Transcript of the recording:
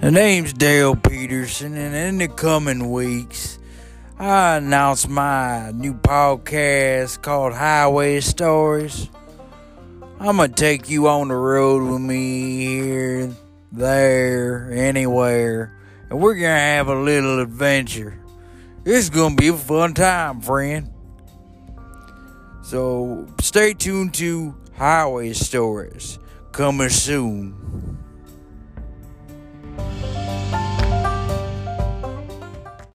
The name's Dale Peterson, and in the coming weeks, I announce my new podcast called Highway Stories. I'm gonna take you on the road with me here, there, anywhere, and we're gonna have a little adventure. It's gonna be a fun time, friend. So stay tuned to Highway Stories coming soon.